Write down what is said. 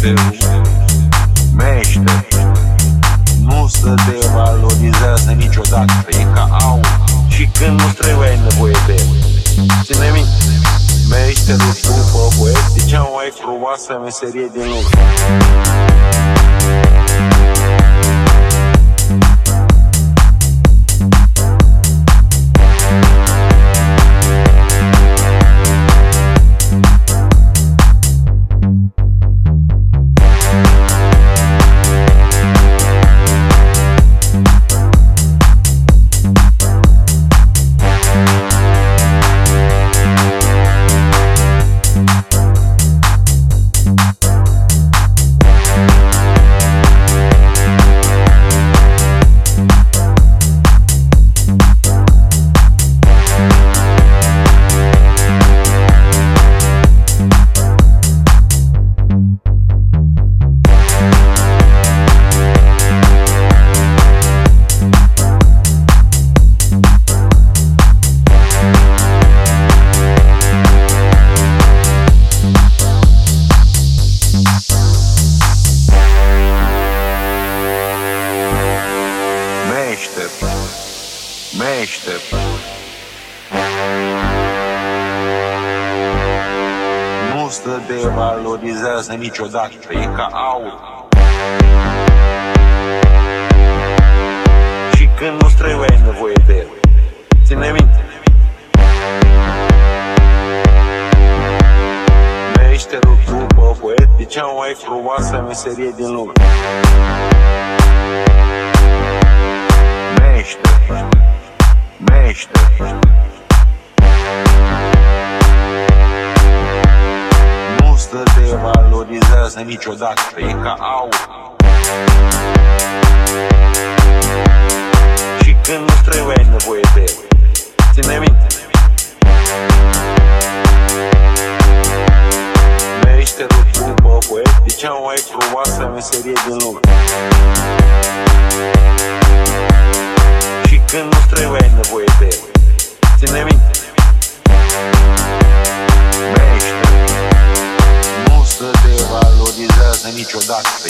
Meșterul, meșter. Nu se devalorizează niciodată E ca aur Și când nu trebuie ai nevoie de el. Ține minte. Meșterul după poet E cea mai frumoasă meserie din lume Meșter Nu se devalorizează niciodată E ca aur. Și când nu-ți trebuie ai nevoie de el. Ține minte. Meșterul după poet E cea mai frumoasă meserie din lume devalorizează niciodată E ca aur. Și când nu trebuie ai nevoie de el Ține minte. Meșterul după poet E cea mai frumoasă meserie din lume? Și când nu trebuie ai nevoie de el Ține minte Exactly.